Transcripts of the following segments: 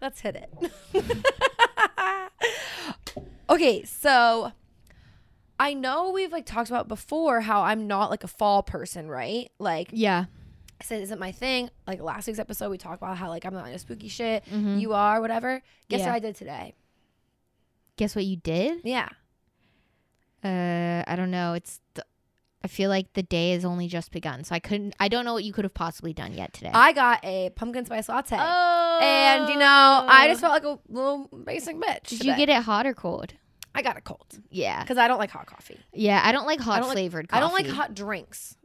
Let's hit it. okay, so I know we've like talked about before how I'm not like a fall person, right? Like Yeah. I said isn't my thing. Like last week's episode, we talked about how like I'm not into spooky shit. Mhm. You are, whatever. Guess Yeah. what I did today? Guess what you did? Yeah. Uh, I don't know. It's. The, I feel like the day has only just begun, so I couldn't. I don't know what you could have possibly done yet today. I got a pumpkin spice latte. oh. And you know, I just oh. felt like a little basic bitch. Did today. you get it hot or cold? I got a cold Yeah. because I don't like hot coffee. Yeah. I don't like hot don't like- flavored coffee. I don't like hot drinks.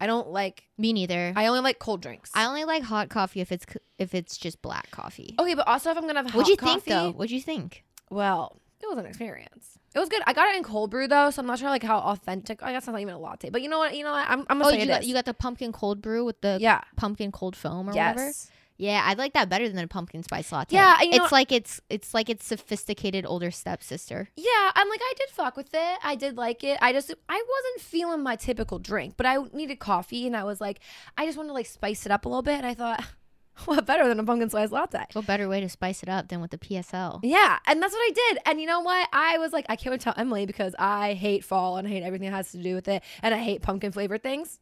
I don't like. Me neither. I only like cold drinks. I only like hot coffee if it's if it's just black coffee. okay, but also if I'm gonna have hot What'd you coffee, think though? What'd you think? Well, it was an experience. It was good. I got it in cold brew though, so I'm not sure like how authentic. I guess it's not even a latte, but you know what? You know what? I'm, I'm gonna Oh, say you it got is. you got the pumpkin cold brew with the yeah. pumpkin cold foam or whatever. Yes. Yeah, I like that better than a pumpkin spice latte. Yeah, you know it's like it's it's like it's sophisticated older stepsister. Yeah, I'm like I did fuck with it. I did like it. I just I wasn't feeling my typical drink, but I needed coffee, and I was like, I just wanted to like spice it up a little bit, and I thought, what better than a pumpkin spice latte? What better way to spice it up than with the PSL? Yeah, and that's what I did. And you know what? I was like, I can't wait to tell Emily because I hate fall and I hate everything that has to do with it, and I hate pumpkin flavored things.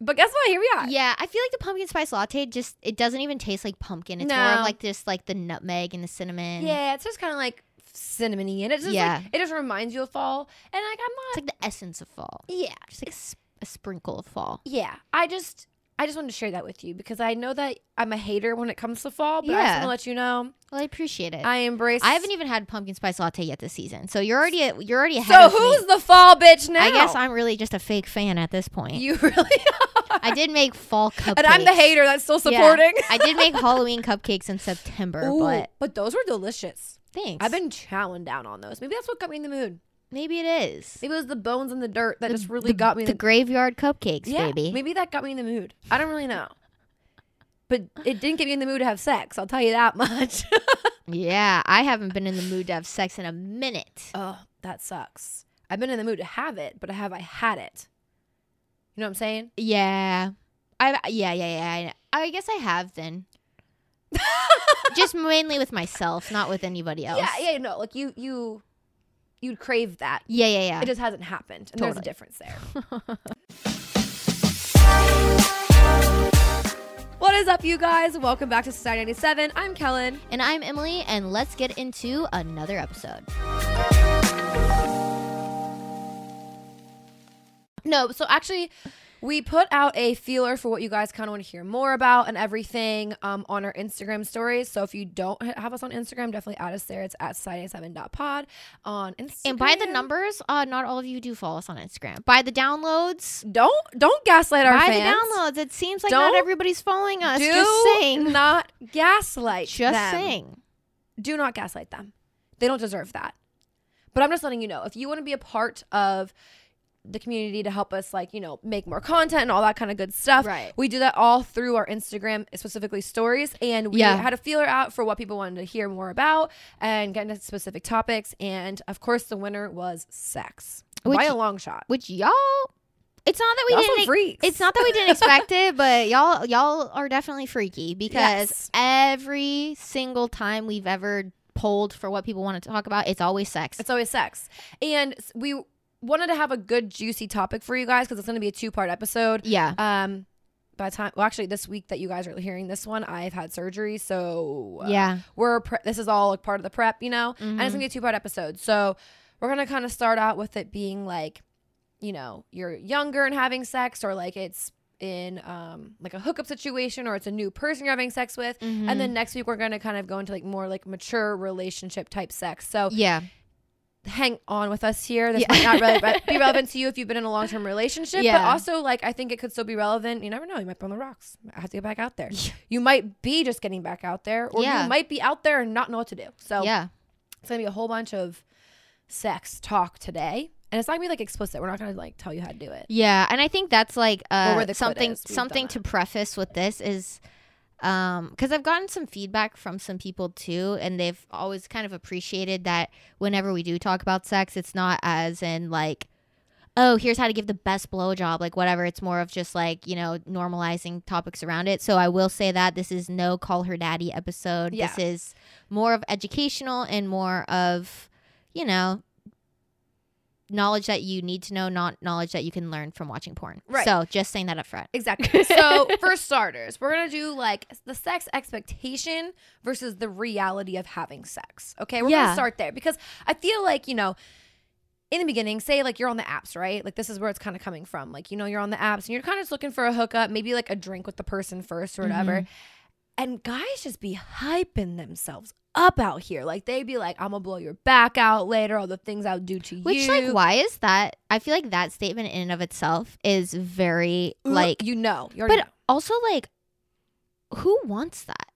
But guess what? Here we are. Yeah, I feel like the pumpkin spice latte just it doesn't even taste like pumpkin. It's more of like this like the nutmeg and the cinnamon. Yeah, it's just kind of like cinnamony, and it just Yeah. like it just reminds you of fall. And like I'm It's not. like the essence of fall. Yeah, Just like a sprinkle of fall. yeah. I just I just wanted to share that with you because I know that I'm a hater when it comes to fall, but I just want to let you know Well, I appreciate it. I embrace. I haven't even had pumpkin spice latte yet this season, so you're already you're already ahead So of me. who's the fall bitch now? I guess I'm really just a fake fan at this point. You really are. I did make fall cupcakes. and I'm the hater that's still Yeah. supporting. I did make Halloween cupcakes in September, Ooh, but but those were delicious. thanks. I've been chowing down on those. Maybe that's what got me in the mood. Maybe it is. Maybe it was the bones and the dirt that The- just really the, got me. the in graveyard cupcakes, yeah, baby. maybe that got me in the mood. I don't really know, but it didn't get me in the mood to have sex. I'll tell you that much. Yeah, I haven't been in the mood to have sex in a minute. oh, that sucks. I've been in the mood to have it, but have I had it? You know what I'm saying? Yeah, I yeah yeah yeah. I, I guess I have then. Just mainly with myself, not with anybody else. Yeah, yeah, no. Like you, you, you'd crave that. yeah, yeah, yeah. It just hasn't happened, and there's a difference there. What is up, you guys? Welcome back to Society 97. I'm Kellen. and I'm Emily, and let's get into another episode. No, so actually, we put out a feeler for what you guys kind of want to hear more about and everything um, on our Instagram stories. So if you don't have us on Instagram, definitely add us there. It's at society97.pod on Instagram. And by the numbers, uh, not all of you do follow us on Instagram. By the downloads, don't don't gaslight our by fans. the downloads, it seems like not Don't everybody's following us. Just saying. not gaslight. Just them. saying. do not gaslight them. They don't deserve that. But I'm just letting you know if you want to be a part of the community to help us like, you know, make more content and all that kind of good stuff. Right. We do that all through our Instagram, specifically stories, and we Yeah. had a feeler out for what people wanted to hear more about and get into specific topics and of course the winner was sex. Which- by a long shot. Which y'all, it's not that we Y'all didn't. freaks. It's not that we didn't expect it, but y'all y'all are definitely freaky because Yes. every single time we've ever polled for what people want to talk about, it's always sex. It's always sex. And we wanted to have a good juicy topic for you guys because it's going to be a two-part episode. yeah. Um, by the time, well, actually, this week that you guys are hearing this one, I've had surgery, so uh, yeah. we're pre- this is all like part of the prep, you know, and Mhm. it's gonna be a two part episode. So we're gonna kind of start out with it being like, you know, you're younger and having sex, or like it's in um like a hookup situation, or it's a new person you're having sex with, Mm-hmm. and then next week we're gonna kind of go into like more like mature relationship type sex. So yeah. Hang on with us here. This Yeah. might not really re- be relevant to you if you've been in a long term relationship, but also like I think it could still be relevant. You never know. You might be on the rocks. I have to get back out there. You might be just getting back out there, or Yeah. you might be out there and not know what to do. So Yeah. it's gonna be a whole bunch of sex talk today, and it's not gonna be like explicit. We're not gonna like tell you how to do it. Yeah, and I think that's like uh, where the quit something something to preface with this is um because I've gotten some feedback from some people too, and they've always kind of appreciated that whenever we do talk about sex, it's not as in like oh, here's how to give the best blowjob, like whatever. It's more of just like, you know, normalizing topics around it. So I will say that this is no call her daddy episode. Yeah. This is more of educational and more of, you know, knowledge that you need to know, not knowledge that you can learn from watching porn. Right. So just saying that up front. Exactly. So, for starters, we're going to do like the sex expectation versus the reality of having sex. Okay. We're gonna start there because I feel like, you know, in the beginning, say like you're on the apps, right? Like this is where it's kind of coming from. Like, you know, you're on the apps and you're kind of just looking for a hookup, maybe like a drink with the person first or whatever. Mhm. And guys just be hyping themselves up out here. Like they'd be like, I'm gonna blow your back out later, all the things I'll do to Which you. Which like why is that? I feel like that statement in and of itself is very like you know, you but also like who wants that?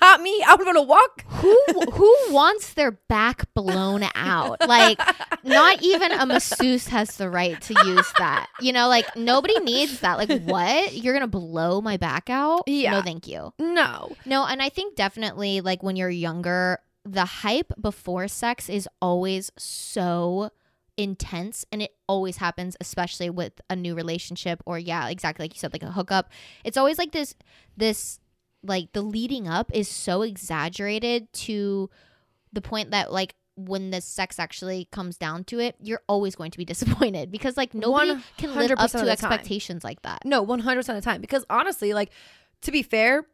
Not me. I'm gonna walk. Who who wants their back blown out? Like not even a masseuse has the right to use that. You know, like nobody needs that. Like what? You're going to blow my back out? Yeah. No, thank you. no. No, and I think definitely like when you're younger, the hype before sex is always so intense and it always happens especially with a new relationship or yeah, exactly like you said like a hookup. It's always like this this like the leading up is so exaggerated to the point that like when the sex actually comes down to it, you're always going to be disappointed because like nobody can live up to the time. expectations like that. No, 100% of the time. Because honestly, like, to be fair,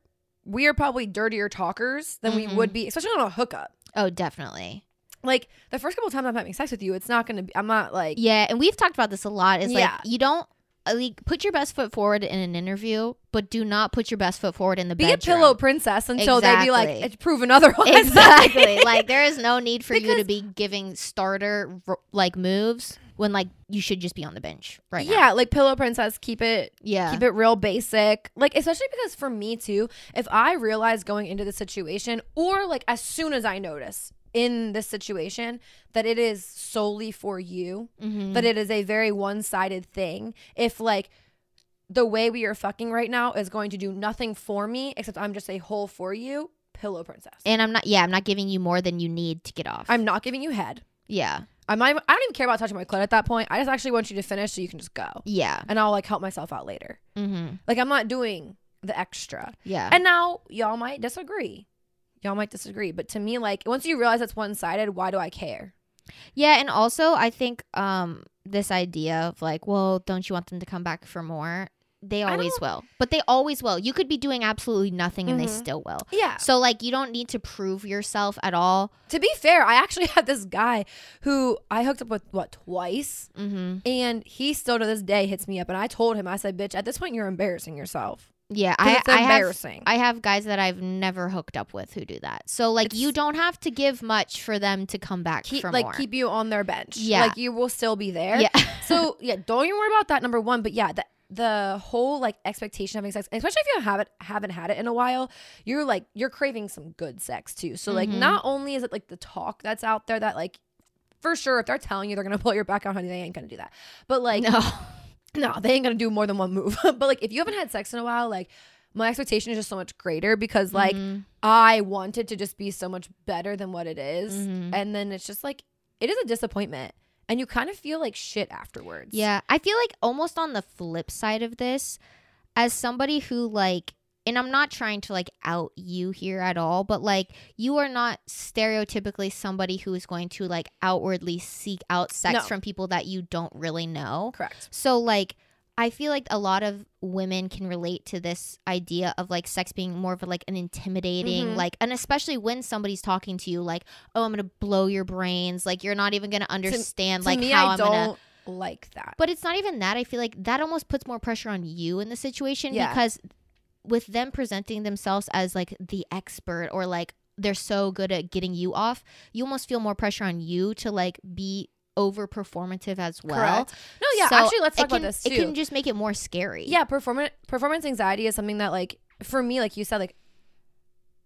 we are probably dirtier talkers than we Mhm. would be, especially on a hookup. Oh, definitely. Like, the first couple times I'm having sex with you, it's not going to be, I'm not like, Yeah, and we've talked about this a lot. Is Yeah. like you don't Uh, like put your best foot forward in an interview, but do not put your best foot forward in the be bedroom. a pillow princess until they be like, Exactly. it's proven otherwise. exactly. like there is no need for you to be giving starter like moves when like you should just be on the bench right now. yeah, like pillow princess, keep it Yeah. keep it real basic. Like especially because for me too, if I realize going into the situation or like as soon as I notice in this situation that it is solely for you, Mhm. that it is a very one-sided thing. If like the way we are fucking right now is going to do nothing for me except I'm just a hole for you, pillow princess. and I'm not. Yeah, I'm not giving you more than you need to get off. I'm not giving you head. Yeah. I'm not even, I don't even care about touching my clit at that point. I just actually want you to finish so you can just go. Yeah. And I'll like help myself out later. Mm-hmm. Like I'm not doing the extra. Yeah. And now y'all might disagree. Y'all might disagree, but to me, like once you realize it's one sided, why do I care? Yeah, and also I think um this idea of like, well, don't you want them to come back for more? They always will. But they always will. You could be doing absolutely nothing and they Mhm. still will. Yeah. So like you don't need to prove yourself at all. To be fair, I actually had this guy who I hooked up with what twice, Mhm. and he still to this day hits me up, and I told him, I said, "Bitch, at this point, you're embarrassing yourself. Yeah, I it's I have. I have guys that I've never hooked up with who do that. So like you don't have to give much for them to come back keep like more. keep you on their bench. Yeah. like you will still be there. yeah. so yeah, don't even worry about that. Number one, but yeah, the the whole like expectation of having sex, especially if you haven't haven't had it in a while, you're like you're craving some good sex too. So like, Mhm. not only is it like the talk that's out there that like. For sure, if they're telling you they're gonna pull your back out, honey, they ain't gonna do that. But like, no. no, they ain't gonna do more than one move. but like, if you haven't had sex in a while, like, my expectation is just so much greater because like Mhm. I want it to just be so much better than what it is. Mhm. and then it's just like it is a disappointment, and you kind of feel like shit afterwards. Yeah, I feel like almost on the flip side of this, as somebody who like, and I'm not trying to like out you here at all, but like, you are not stereotypically somebody who is going to like outwardly seek out sex No. from people that you don't really know. correct. So like, I feel like a lot of women can relate to this idea of like sex being more of a, like an intimidating Mhm. like and especially when somebody's talking to you like oh I'm going to blow your brains like you're not even going to understand to like me, how I I'm going to like that. but it's not even that. I feel like that almost puts more pressure on you in the situation Yeah. because with them presenting themselves as like the expert or like they're so good at getting you off, you almost feel more pressure on you to like be over performative as well. Correct. No, yeah. So actually, let's talk can, about this too. It can just make it more scary. yeah, performance performance anxiety is something that like for me, like you said, like.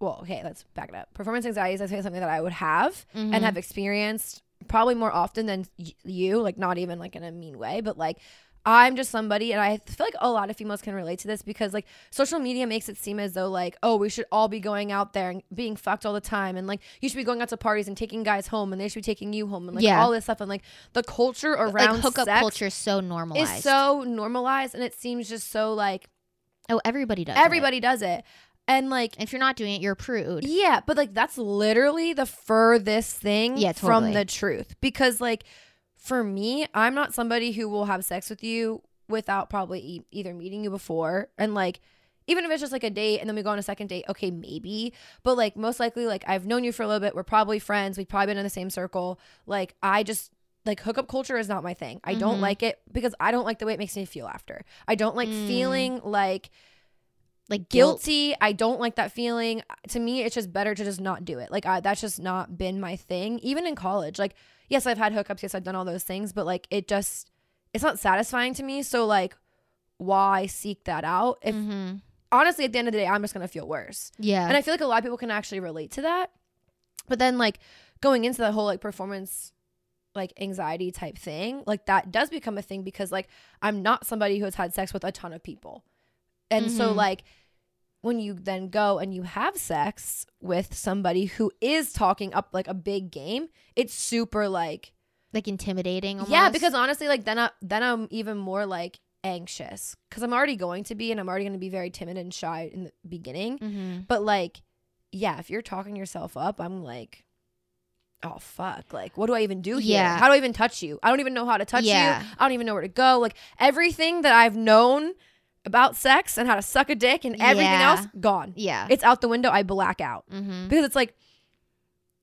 Well, okay, let's back it up. Performance anxiety is I think something that I would have Mhm. and have experienced probably more often than y- you, like not even like in a mean way, but like I'm just somebody, and I feel like a lot of females can relate to this because like social media makes it seem as though like, oh, we should all be going out there and being fucked all the time, and like you should be going out to parties and taking guys home, and they should be taking you home, and like Yeah. all this stuff, and like the culture around like hookup sex culture is so normalized. is so normalized, and it seems just so like oh, everybody does. it. everybody does it, and like If you're not doing it, you're a prude. yeah, but like that's literally the furthest thing Yeah, from the truth. Because like for me, I'm not somebody who will have sex with you without probably e- either meeting you before and like even if it's just like a date and then we go on a second date, okay, maybe. But like most likely like I've known you for a little bit, we're probably friends, we've probably been in the same circle. Like I just like hookup culture is not my thing. I don't Mhm. like it because I don't like the way it makes me feel after. I don't like Mm. feeling like Like guilt. guilty. I don't like that feeling. To me, it's just better to just not do it. Like I, that's just not been my thing. Even in college, like yes, I've had hookups. Yes, I've done all those things, but like it just it's not satisfying to me. So like, why seek that out? If Mhm. honestly, at the end of the day, I'm just gonna feel worse. Yeah. And I feel like a lot of people can actually relate to that. But then like going into that whole like performance like anxiety type thing, like that does become a thing because like I'm not somebody who has had sex with a ton of people. And so Mhm. like when you then go and you have sex with somebody who is talking up like a big game, it's super like like intimidating. Almost. yeah, because honestly, like then I then I'm even more like anxious because I'm already going to be and I'm already going to be very timid and shy in the beginning. hmm But like, yeah, if you're talking yourself up, I'm like, oh fuck, like what do I even do here? Yeah. How do I even touch you? I don't even know how to touch Yeah. you. I don't even know where to go. Like everything that I've known about sex and how to suck a dick and everything Yeah. else gone. yeah. It's out the window. I black out hmm because it's like,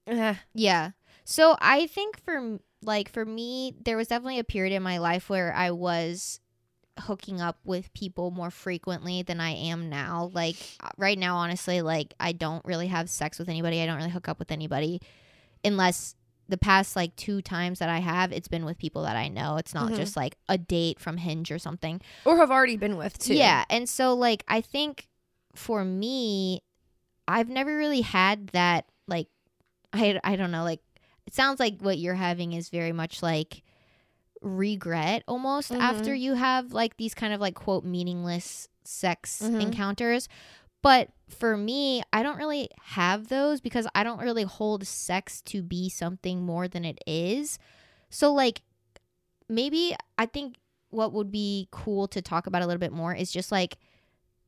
eh, Yeah. So I think for like for me, there was definitely a period in my life where I was hooking up with people more frequently than I am now. Like uh, right now, honestly, like I don't really have sex with anybody. I don't really hook up with anybody unless the past like two times that I have, it's been with people that I know. It's not Mhm. just like a date from Hinge or something. or have already been with too. Yeah. And so, like, I think for me, I've never really had that, like, I, I don't know, like, it sounds like what you're having is very much like regret almost Mhm. after you have like these kind of like quote meaningless sex Mhm. encounters. But for me, I don't really have those because I don't really hold sex to be something more than it is. So, like, maybe I think what would be cool to talk about a little bit more is just like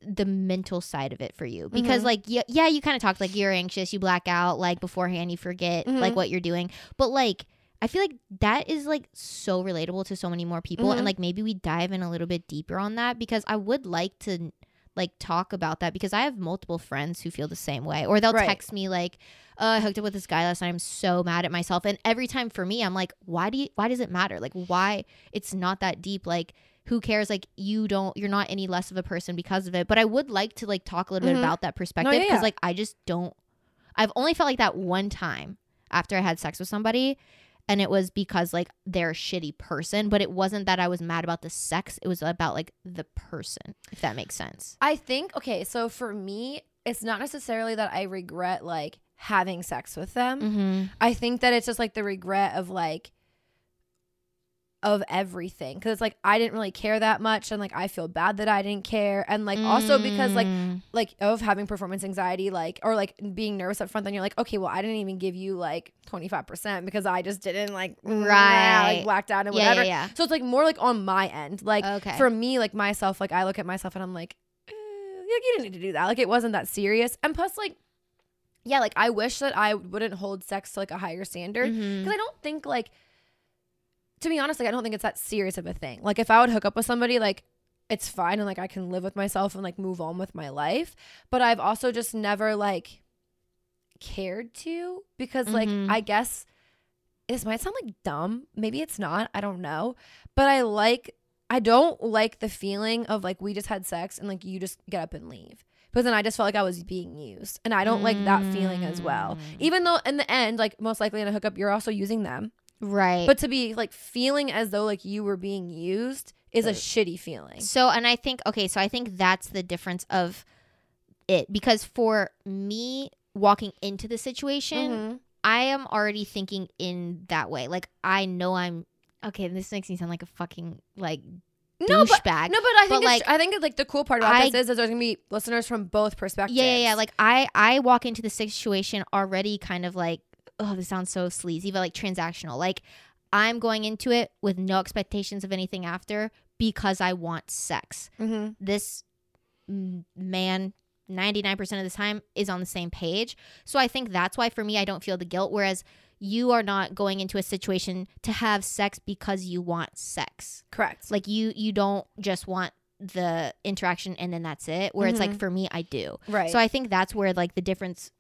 the mental side of it for you because Mhm. like yeah, yeah you kind of talked like you're anxious you black out like beforehand you forget like Mhm. what you're doing but like i feel like that is like so relatable to so many more people Mhm. and like maybe we dive in a little bit deeper on that because i would like to like talk about that because i have multiple friends who feel the same way or they'll Right. text me like oh, i hooked up with this guy last night i'm so mad at myself and every time for me i'm like why do you why does it matter like why it's not that deep like who cares like you don't you're not any less of a person because of it but i would like to like talk a little Mhm. bit about that perspective yeah, because yeah. like i just don't i've only felt like that one time after i had sex with somebody and it was because like they're a shitty person but it wasn't that i was mad about the sex it was about like the person if that makes sense I think okay, so for me, it's not necessarily that I regret like having sex with them. mm-hmm. I think that it's just like the regret of like of everything because it's like I didn't really care that much and like I feel bad that I didn't care and like also because like Mm. like of having performance anxiety like or like being nervous up front then you're like okay well I didn't even give you like 25% because I just didn't like Right. like blacked out and yeah whatever. yeah. So it's like more like on my end like okay. for me like myself like I look at myself and I'm like eh, like you didn't need to do that. Like it wasn't that serious. And plus like yeah like I wish that I wouldn't hold sex to like a higher standard because I don't think like to be honest, like I don't think it's that serious of a thing. Like if I would hook up with somebody, like it's fine and like I can live with myself and like move on with my life. But I've also just never like cared to because like Mhm. I guess this might sound like dumb. Maybe it's not. I don't know. But I like I don't like the feeling of like we just had sex and like you just get up and leave. But then I just felt like I was being used. And I don't like that feeling as well. Mm. Even though in the end, like most likely in a hookup, you're also using them. Right But to be like feeling as though like you were being used is a shitty feeling. So, and I think, okay, so I think that's the difference of it because for me walking into the situation, Mhm. I am already thinking in that way. Like, I know I'm, okay, this makes me sound like a fucking, like, No, but- douchebag. No, but I think But, it's, like, I think like the cool part about I- this is, is there's gonna be listeners from both perspectives. Yeah, yeah, yeah. Like I, I walk into the situation already kind of like, oh, this sounds so sleazy, but like transactional. Like I'm going into it with no expectations of anything after because I want sex. hmm This man. 99% of the time is on the same page. So I think that's why for me I don't feel the guilt whereas you are not going into a situation to have sex because you want sex. correct. Like you you don't just want the interaction and then that's it. Where it's like for me I do. right. So I think that's where like the difference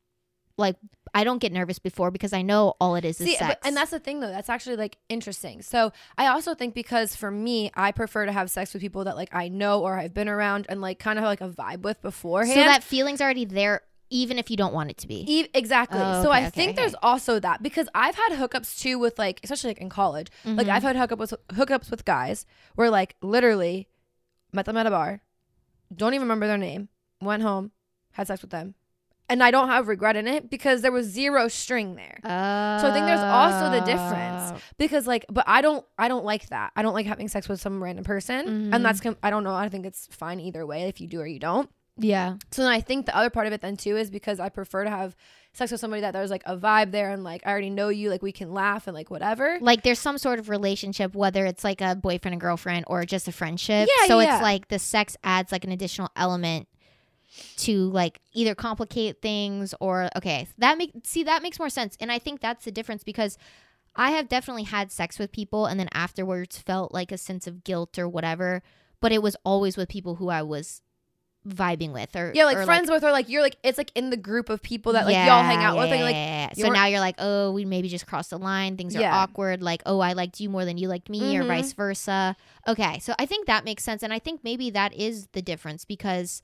like I don't get nervous before because I know all it is is sex. but, and that's the thing though. That's actually like interesting. So I also think because for me, I prefer to have sex with people that like I know or I've been around and like kind of like a vibe with beforehand. so that feeling's already there even if you don't want it to be. E- exactly. Oh, so I okay, think okay. there's also that because I've had hookups too with like, especially like in college. Like Mhm. I've had hookups with hookups with guys where like literally met them at a bar, don't even remember their name, went home, had sex with them, and I don't have regret in it because there was zero string there. So I think there's also the difference. Because like, but I don't, I don't like that. I don't like having sex with some random person, Mhm. and that's, I don't know. I think it's fine either way if you do or you don't. Yeah. So then I think the other part of it then too is because I prefer to have sex with somebody that there's like a vibe there and like I already know you, like we can laugh and like whatever. Like there's some sort of relationship, whether it's like a boyfriend and girlfriend or just a friendship. Yeah, so yeah. it's like the sex adds like an additional element to like either complicate things or okay. That make see that makes more sense. And I think that's the difference because I have definitely had sex with people and then afterwards felt like a sense of guilt or whatever. But it was always with people who I was vibing with or Yeah, like or, friends with or like you're like it's like in the group of people that like y'all hang out yeah, with and like yeah, yeah. so now you're like oh we maybe just crossed the line things are Yeah. awkward like oh i liked you more than you liked me or Mhm. vice versa okay so i think that makes sense and i think maybe that is the difference because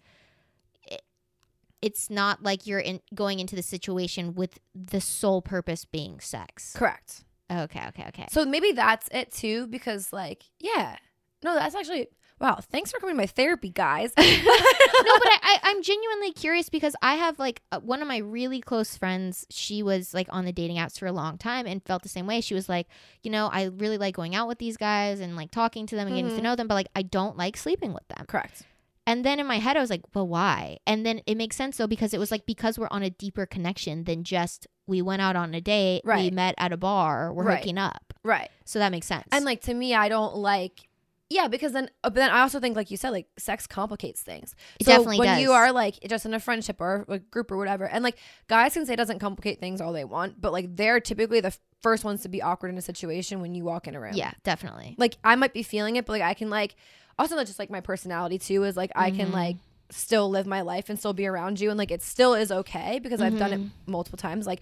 it's not like you're in going into the situation with the sole purpose being sex correct. okay okay okay So maybe that's it too because like yeah, no, that's actually wow. Thanks for coming to my therapy, guys. no, but I, I, I'm genuinely curious because I have like uh, one of my really close friends. She was like on the dating apps for a long time and felt the same way. She was like, you know, I really like going out with these guys and like talking to them and getting to Mhm. know them, but like I don't like sleeping with them. correct. And then in my head, I was like, well, why? And then it makes sense though because it was like because we're on a deeper connection than just we went out on a date, we met at a bar, we're Right. hooking up. Right. So that makes sense. And like to me, I don't like. Yeah, because then, uh, but then I also think, like you said, like sex complicates things. It so definitely when does. you are like just in a friendship or a group or whatever, and like guys can say it doesn't complicate things all they want, but like they're typically the first ones to be awkward in a situation when you walk in a room. yeah, definitely. like I might be feeling it, but like I can like also that's just like my personality too is like I can like still live my life and still be around you and like it still is okay because I've done it Mhm. multiple times. Like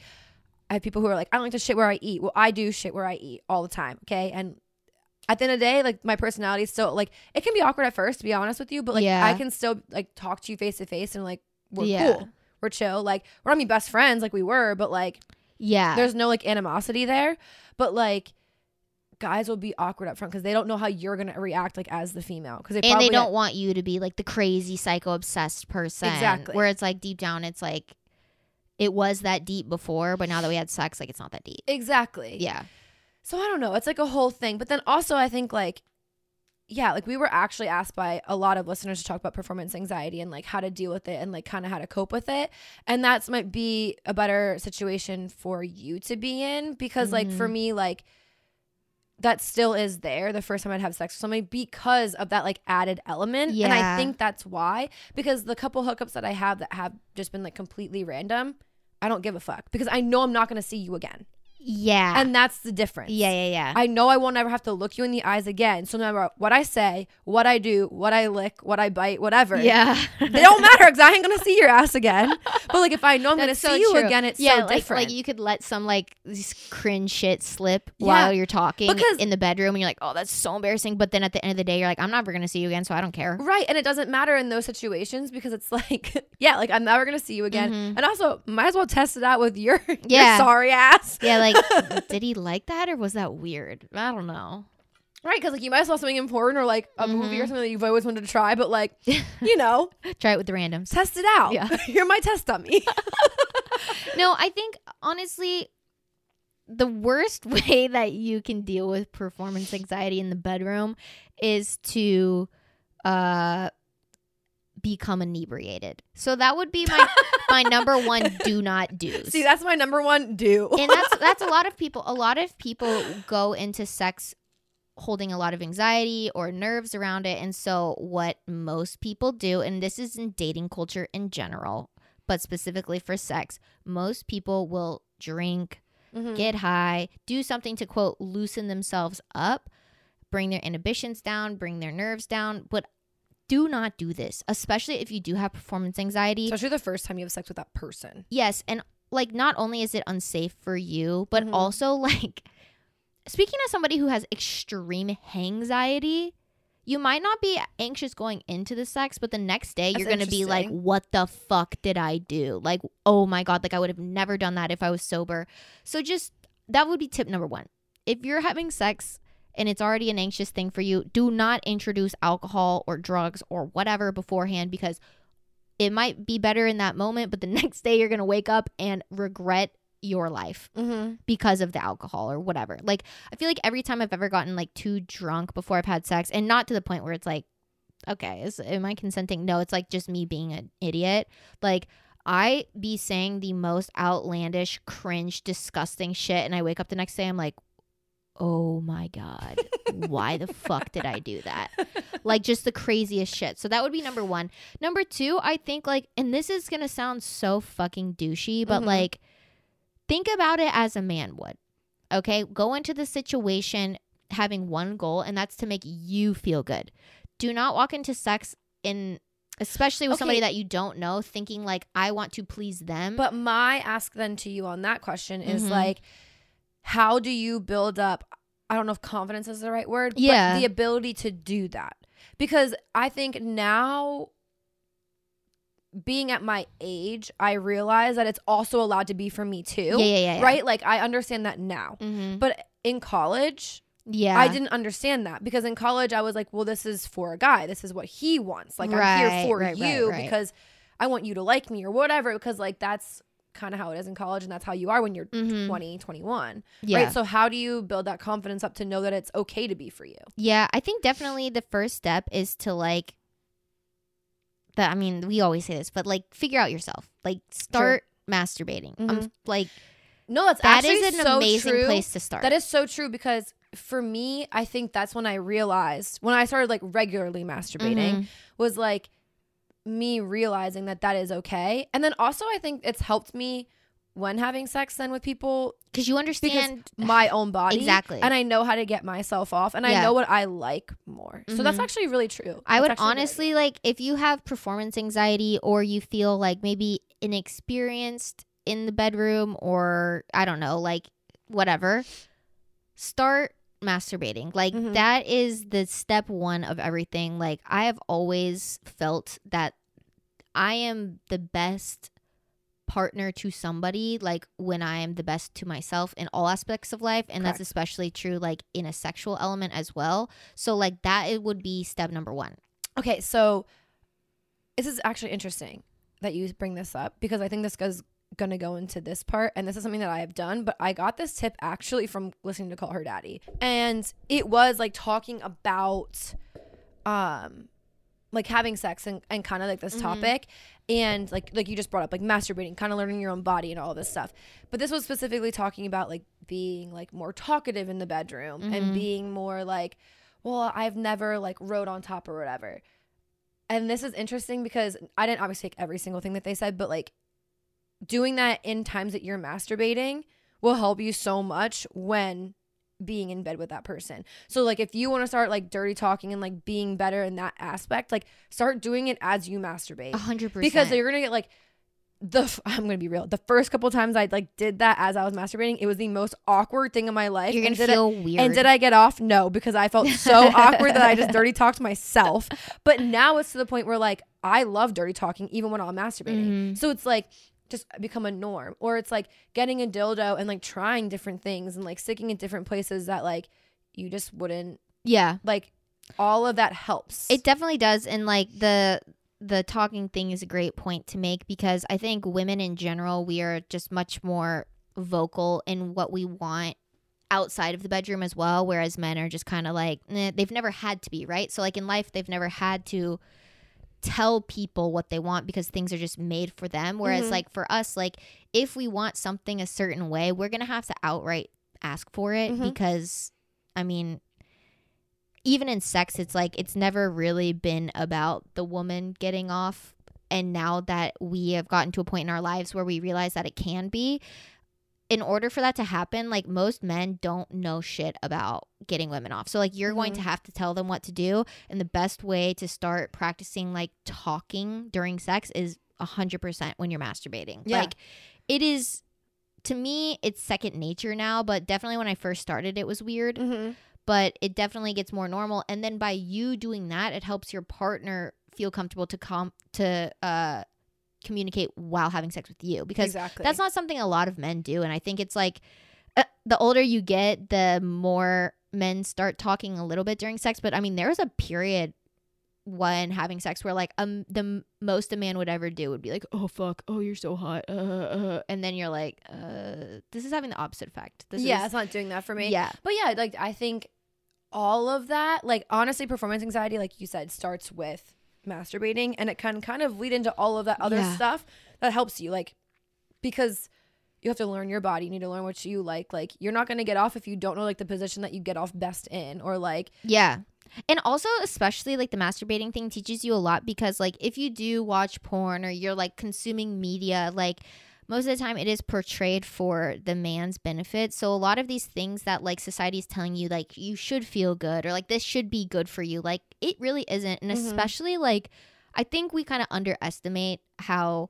I have people who are like, I don't like to shit where I eat. Well, I do shit where I eat all the time. Okay. And at the end of the day, like my personality is still like it can be awkward at first, to be honest with you, but like Yeah. I can still like talk to you face to face and like we're Yeah. cool. We're chill. Like we're not be best friends like we were, but like Yeah. there's no like animosity there. But like guys will be awkward up front because they don't know how you're gonna react like as the female because they and probably they don't want you to be like the crazy psycho obsessed person Exactly. where it's like deep down it's like it was that deep before but now that we had sex like it's not that deep exactly yeah So I don't know. It's like a whole thing. But then also, I think like, yeah, like we were actually asked by a lot of listeners to talk about performance anxiety and like how to deal with it and like kind of how to cope with it. And that's might be a better situation for you to be in because like for Mhm. me, like that still is there the first time I'd have sex with somebody because of that like added element. And I think that's why. Because the couple hookups that I have that have just been like completely random, I don't give a fuck because I know I'm not gonna see you again. Yeah And that's the difference. yeah yeah yeah I know I won't ever have to look you in the eyes again. So no matter what I say, what I do, what I lick, what I bite, whatever. yeah They don't matter because I ain't gonna see your ass again. But like if I know I'm gonna That's see so you again, it's yeah, so like, different. like you could let some like cringe shit slip Yeah. while you're talking Because- in the bedroom, and you're like, "Oh, that's so embarrassing." But then at the end of the day, you're like, "I'm never gonna see you again, so I don't care." right. And it doesn't matter in those situations because it's like, yeah, like I'm never gonna see you again. Mhm. And also might as well test it out with your, your sorry ass. Yeah, like, did he like that or was that weird? I don't know. Right, because like you might as well something important or like a movie or Mhm. something that you've always wanted to try, but like, you know, Try it with the randoms. test it out. Yeah. You're my test dummy. No, I think honestly, the worst way that you can deal with performance anxiety in the bedroom is to uh become inebriated. So that would be my my number one do not do. See, that's my number one do. and that's that's a lot of people a lot of people go into sex holding a lot of anxiety or nerves around it and so what most people do and this is in dating culture in general but specifically for sex most people will drink Mhm. get high, do something to quote loosen themselves up, bring their inhibitions down, bring their nerves down. But do not do this, especially if you do have performance anxiety. Especially the first time you have sex with that person. yes, and like not only is it unsafe for you, but Mhm. also like speaking as somebody who has extreme anxiety, you might not be anxious going into the sex, but the next day That's you're going to be like, what the fuck did I do? Like, oh my God, like I would have never done that if I was sober. So just that would be tip number one. If you're having sex and it's already an anxious thing for you, do not introduce alcohol or drugs or whatever beforehand because it might be better in that moment, but the next day you're going to wake up and regret your life Mm-hmm. because of the alcohol or whatever. Like I feel like every time I've ever gotten like too drunk before I've had sex and not to the point where it's like okay, is am I consenting? No, it's like just me being an idiot. Like I be saying the most outlandish, cringe, disgusting shit and I wake up the next day I'm like Oh my god. Why the fuck did I do that? Like just the craziest shit. So that would be number 1. Number 2, I think like and this is going to sound so fucking douchey, but Mhm. like think about it as a man would. Okay? Go into the situation having one goal and that's to make you feel good. Do not walk into sex in especially with somebody that you don't know thinking like I want to please them. But my ask then to you on that question is Mhm. like, how do you build up? I don't know if confidence is the right word. Yeah. But the ability to do that. Because I think now, being at my age, I realize that it's also allowed to be for me too. yeah, yeah, yeah, yeah. Right? Like, I understand that now. Mhm. But in college, Yeah. I didn't understand that because in college I was like, well, this is for a guy. This is what he wants. Like I'm here for right, right, you right. because I want you to like me or whatever. Because like that's kind of how it is in college and that's how you are when you're Mhm. 20, 21. Yeah. Right. So how do you build that confidence up to know that it's okay to be for you? Yeah, I think definitely the first step is to like that I mean, we always say this, but like figure out yourself. Like start masturbating. I'm Mhm. like No, that's that actually is an so amazing true. place to start. That is so true because for me, I think that's when I realized when I started like regularly masturbating Mhm. was like me realizing that that is okay. And then also I think it's helped me when having sex then with people Cuz you understand my own body. Exactly. And I know how to get myself off and I know what I like more. So that's Mhm. actually really true. I That's would actually a good honestly like if you have performance anxiety or you feel like maybe inexperienced in the bedroom or I don't know, like whatever, start masturbating. Like Mhm. that is the step 1 of everything. Like I have always felt that I am the best partner to somebody like when I am the best to myself in all aspects of life and that's especially true like in a sexual element as well. So like that it would be step number 1. Okay, so this is actually interesting that you bring this up because I think this goes going to go into this part and this is something that I have done, but I got this tip actually from listening to Call Her Daddy. And it was like talking about um like having sex and, and kind of like this Mhm. topic and like like you just brought up like masturbating kind of learning your own body and all this stuff but this was specifically talking about like being like more talkative in the bedroom Mhm. and being more like well i've never like rode on top or whatever and this is interesting because i didn't obviously take every single thing that they said but like doing that in times that you're masturbating will help you so much when being in bed with that person. So like if you want to start like dirty talking and like being better in that aspect, like start doing it as you masturbate. 100%. Because you're going to get like the f- I'm going to be real. The first couple times I like did that as I was masturbating, it was the most awkward thing in my life. you're going And to did I- feel weird. and did I get off? No, because I felt so awkward that I just dirty talked myself. But now it's to the point where like I love dirty talking even when I'm masturbating. Mhm. So it's like just become a norm. Or it's like getting a dildo and like trying different things and like sticking in different places that like you just wouldn't Yeah. like all of that helps. It definitely does and like the the talking thing is a great point to make because I think women in general we are just much more vocal in what we want outside of the bedroom as well whereas men are just kind of like eh, they've never had to be right so like in life they've never had to tell people what they want because things are just made for them whereas Mhm. like for us like if we want something a certain way we're gonna have to outright ask for it Mhm. because i mean even in sex it's like it's never really been about the woman getting off and now that we have gotten to a point in our lives where we realize that it can be in order for that to happen like most men don't know shit about getting women off so like you're going Mhm. to have to tell them what to do and the best way to start practicing like talking during sex is 100% when you're masturbating Yeah. like it is to me it's second nature now but definitely when i first started it was weird Mm-hmm. but it definitely gets more normal and then by you doing that it helps your partner feel comfortable to come to uh communicate while having sex with you because Exactly. that's not something a lot of men do and i think it's like uh, the older you get the more men start talking a little bit during sex but i mean there was a period when having sex where like um the m- most a man would ever do would be like oh fuck oh you're so hot uh, uh, and then you're like uh this is having the opposite effect this yeah, is, it's not doing that for me. yeah But yeah, like I think all of that, like honestly, performance anxiety, like you said, starts with masturbating and it can kind of lead into all of that other Yeah. stuff that helps you. Like because you have to learn your body. You need to learn what you like. Like you're not gonna get off if you don't know like the position that you get off best in. Or like Yeah. And also, especially like the masturbating thing teaches you a lot because, like, if you do watch porn or you're like consuming media, like, most of the time it is portrayed for the man's benefit. So, a lot of these things that like society is telling you, like, you should feel good or like this should be good for you, like, it really isn't. And Mhm. especially, like, I think we kind of underestimate how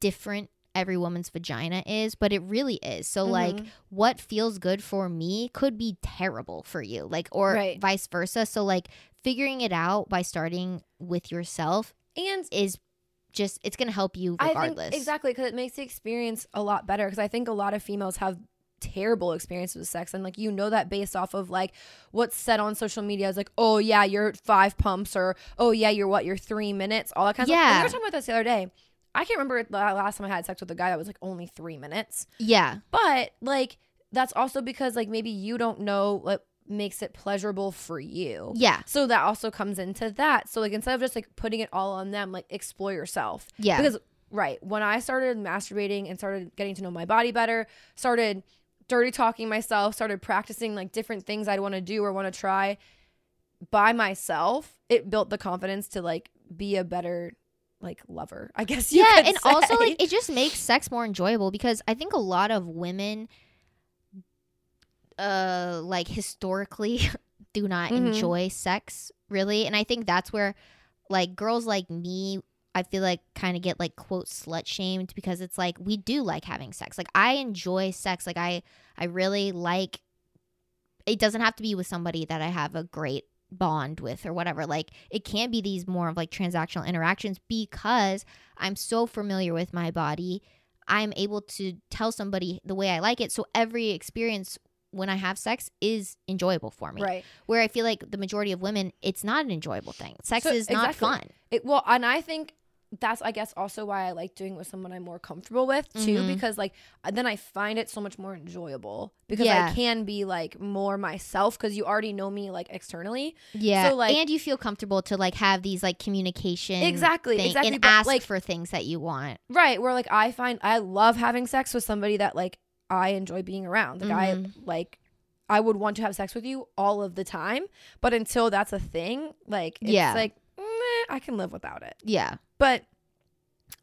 different every woman's vagina is, but it really is. So, like, Mhm. what feels good for me could be terrible for you like or Right. vice versa so like figuring it out by starting with yourself and is just it's gonna help you I regardless think exactly because it makes the experience a lot better. Because I think a lot of females have terrible experiences with sex, and like you know that based off of like what's said on social media is like, oh yeah, you're five pumps, or oh yeah, you're what, you're three minutes, all that kind of stuff. Yeah. we were talking about this the other day. I can't remember the last time I had sex with a guy that was like only three minutes, yeah but like that's also because like maybe you don't know what makes it pleasurable for you. yeah So that also comes into that. So like instead of just like putting it all on them, like explore yourself. yeah Because right, when I started masturbating and started getting to know my body better, started dirty talking myself, started practicing like different things I'd want to do or want to try by myself, it built the confidence to like be a better like lover. I guess you yeah and also like it just makes sex more enjoyable because i think a lot of women uh like historically do not Mhm. enjoy sex really and i think that's where like girls like me i feel like kind of get like quote slut shamed because it's like we do like having sex like i enjoy sex like i i really like it doesn't have to be with somebody that i have a great bond with or whatever like it can be these more of like transactional interactions because i'm so familiar with my body i'm able to tell somebody the way i like it so every experience when i have sex is enjoyable for me right. where i feel like the majority of women it's not an enjoyable thing sex So, is not exactly. fun It, well, and I think that's I guess also why I like doing it with someone I'm more comfortable with too, Mhm. because like then I find it so much more enjoyable because Yeah. I can be like more myself because you already know me like externally. yeah So, like- and you feel comfortable to like have these like communication Exactly, thing exactly, and but, ask like- for things that you want Right. Where like I find I love having sex with somebody that like I enjoy being around. Like I Mhm. like I would want to have sex with you all of the time, but until that's a thing, like it's Yeah. like meh, I can live without it. yeah But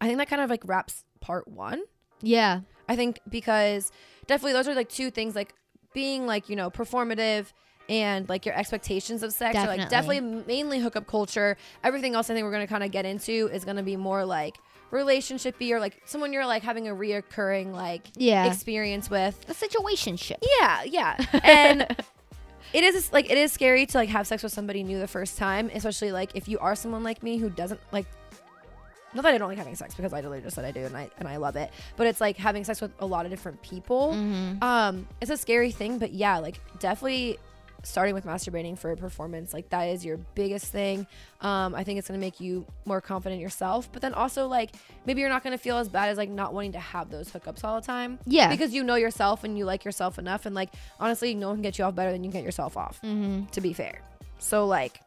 I think that kind of like wraps part one. yeah I think because definitely those are like two things like being like, you know, performative and like your expectations of sex are like Definitely. definitely mainly hookup culture. Everything else I think we're gonna kind of get into is gonna be more like relationshipy or like someone you're like having a reoccurring like yeah experience with. a situation ship Yeah, yeah. And it is like it is scary to like have sex with somebody new the first time, especially like if you are someone like me who doesn't like not that I don't like having sex because I literally just said I do and I and I love it, but it's like having sex with a lot of different people. mm-hmm. Um, it's a scary thing, but yeah, like definitely starting with masturbating for performance, like that is your biggest thing. Um, I think it's gonna make you more confident in yourself. But then also like maybe you're not gonna feel as bad as like not wanting to have those hookups all the time. Yeah. Because you know yourself and you like yourself enough. And like honestly, no one can get you off better than you can get yourself off. mm-hmm. To be fair. So like,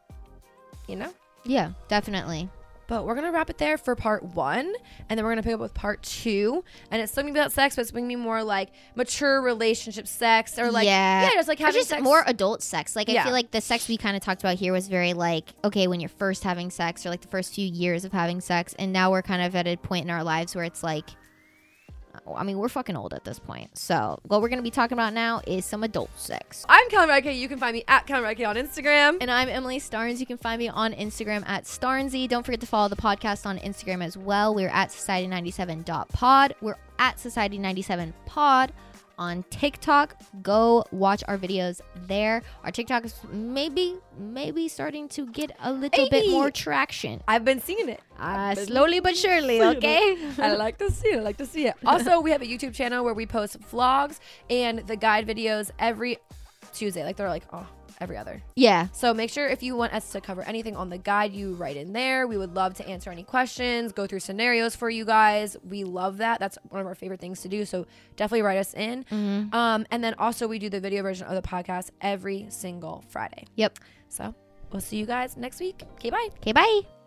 you know. Yeah, definitely. But we're gonna wrap it there for part one, and then we're gonna pick up with part two. And it's still gonna be about sex, but it's gonna be more like mature relationship sex, or like Yeah. yeah, just like Or having just sex. more adult sex. Like I Yeah. feel like the sex we kind of talked about here was very like okay when you're first having sex or like the first few years of having sex, and now we're kind of at a point in our lives where it's like, Oh, I mean, we're fucking old at this point. So what we're gonna be talking about now is some adult sex. I'm Kelly Radke. You can find me at Kelly Radke on Instagram. And I'm Emily Starnes. You can find me on Instagram at Starnsy. Don't forget to follow the podcast on Instagram as well. We're at society97.pod. We're at society97pod on TikTok. Go watch our videos there. Our TikTok is maybe, maybe starting to get a little bit more traction. I've been seeing it. Uh, slowly but surely, okay? I like to see it. I like to see it. Also, we have a YouTube channel where we post vlogs and the guide videos every Tuesday. Like they're like oh every other. yeah. So make sure if you want us to cover anything on the guide, you write in there. We would love to answer any questions, go through scenarios for you guys. We love that. That's one of our favorite things to do. So definitely write us in. Mm-hmm. Um, and then also we do the video version of the podcast every single Friday. Yep. So we'll see you guys next week. Okay, bye. Okay, bye.